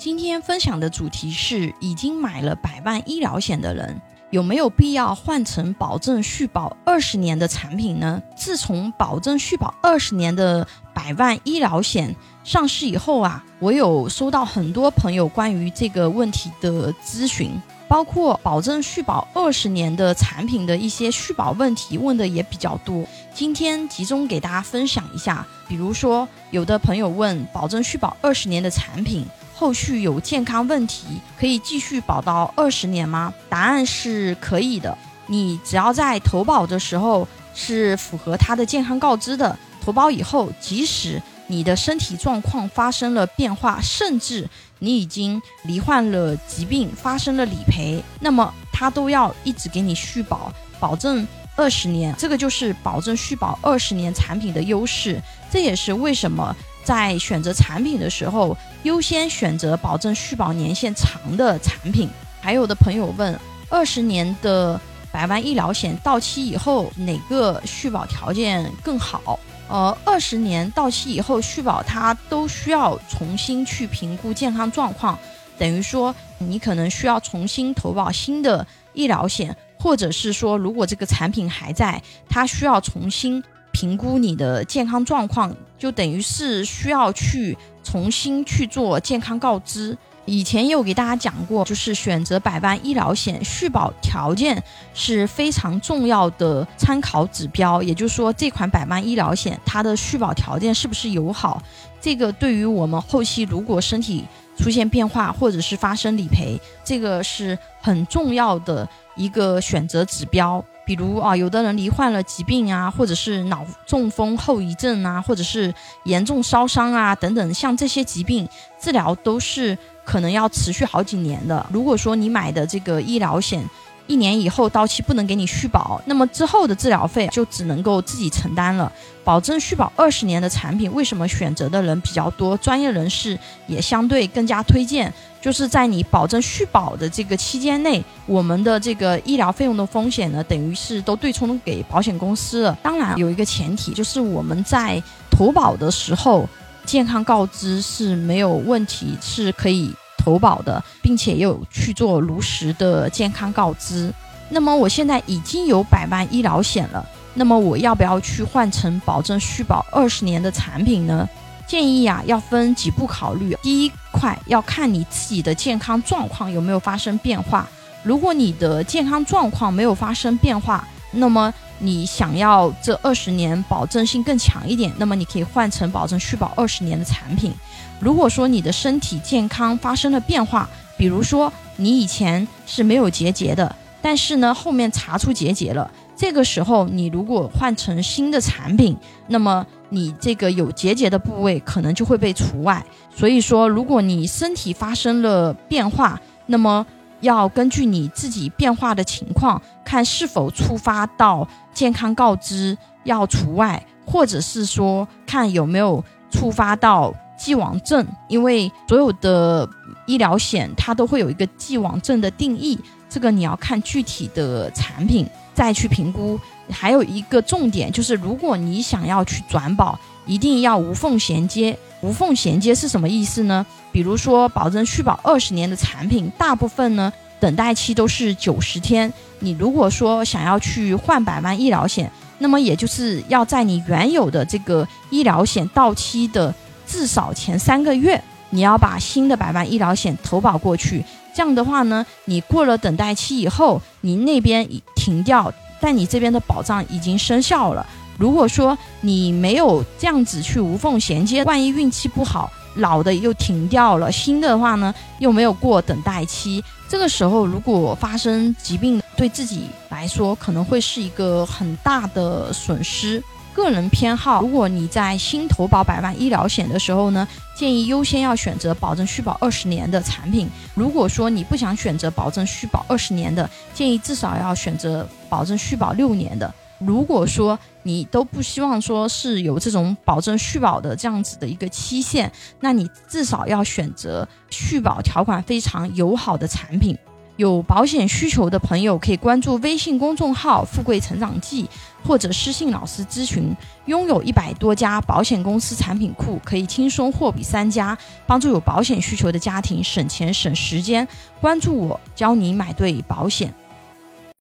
今天分享的主题是：已经买了百万医疗险的人，有没有必要换成保证续保二十年的产品呢？自从保证续保二十年的百万医疗险上市以后啊，我有收到很多朋友关于这个问题的咨询。包括保证续保二十年的产品的一些续保问题问的也比较多，今天集中给大家分享一下。比如说，有的朋友问，保证续保二十年的产品后续有健康问题，可以继续保到二十年吗？答案是可以的。你只要在投保的时候是符合他的健康告知的，投保以后，即使你的身体状况发生了变化，甚至你已经罹患了疾病，发生了理赔，那么他都要一直给你续保，保证二十年。这个就是保证续保二十年产品的优势。这也是为什么在选择产品的时候，优先选择保证续保年限长的产品。还有的朋友问，二十年的百万医疗险到期以后，哪个续保条件更好？呃，二十年到期以后续保，它都需要重新去评估健康状况，等于说你可能需要重新投保新的医疗险，或者是说如果这个产品还在，它需要重新评估你的健康状况，就等于是需要去重新去做健康告知。以前也有给大家讲过，就是选择百万医疗险续保条件是非常重要的参考指标。也就是说，这款百万医疗险它的续保条件是不是友好？这个对于我们后期如果身体出现变化，或者是发生理赔，这个是很重要的一个选择指标。比如啊，有的人罹患了疾病啊，或者是脑中风后遗症啊，或者是严重烧伤啊等等，像这些疾病治疗都是。可能要持续好几年的。如果说你买的这个医疗险一年以后到期不能给你续保，那么之后的治疗费就只能够自己承担了。保证续保二十年的产品，为什么选择的人比较多？专业人士也相对更加推荐，就是在你保证续保的这个期间内，我们的这个医疗费用的风险呢，等于是都对冲给保险公司了。当然有一个前提，就是我们在投保的时候，健康告知是没有问题，是可以。投保的，并且有去做如实的健康告知。那么我现在已经有百万医疗险了，那么我要不要去换成保证续保二十年的产品呢？建议啊，要分几步考虑。第一块要看你自己的健康状况有没有发生变化。如果你的健康状况没有发生变化，那么你想要这二十年保证性更强一点，那么你可以换成保证续保二十年的产品。如果说你的身体健康发生了变化，比如说你以前是没有结节的，但是呢后面查出结节了，这个时候你如果换成新的产品，那么你这个有结节的部位可能就会被除外。所以说，如果你身体发生了变化，那么要根据你自己变化的情况，看是否触发到健康告知要除外，或者是说看有没有触发到。既往症，因为所有的医疗险它都会有一个既往症的定义，这个你要看具体的产品再去评估。还有一个重点就是，如果你想要去转保，一定要无缝衔接。无缝衔接是什么意思呢？比如说，保证续保二十年的产品，大部分呢等待期都是九十天。你如果说想要去换百万医疗险，那么也就是要在你原有的这个医疗险到期的。至少前三个月，你要把新的百万医疗险投保过去。这样的话呢，你过了等待期以后，你那边停掉，但你这边的保障已经生效了。如果说你没有这样子去无缝衔接，万一运气不好，老的又停掉了，新的话呢又没有过等待期，这个时候如果发生疾病，对自己来说可能会是一个很大的损失。个人偏好，如果你在新投保百万医疗险的时候呢，建议优先要选择保证续保二十年的产品。如果说你不想选择保证续保二十年的，建议至少要选择保证续保六年的。如果说你都不希望说是有这种保证续保的这样子的一个期限，那你至少要选择续保条款非常友好的产品。有保险需求的朋友可以关注微信公众号“富贵成长记”，或者私信老师咨询。拥有一百多家保险公司产品库，可以轻松货比三家，帮助有保险需求的家庭省钱省时间。关注我，教你买对保险。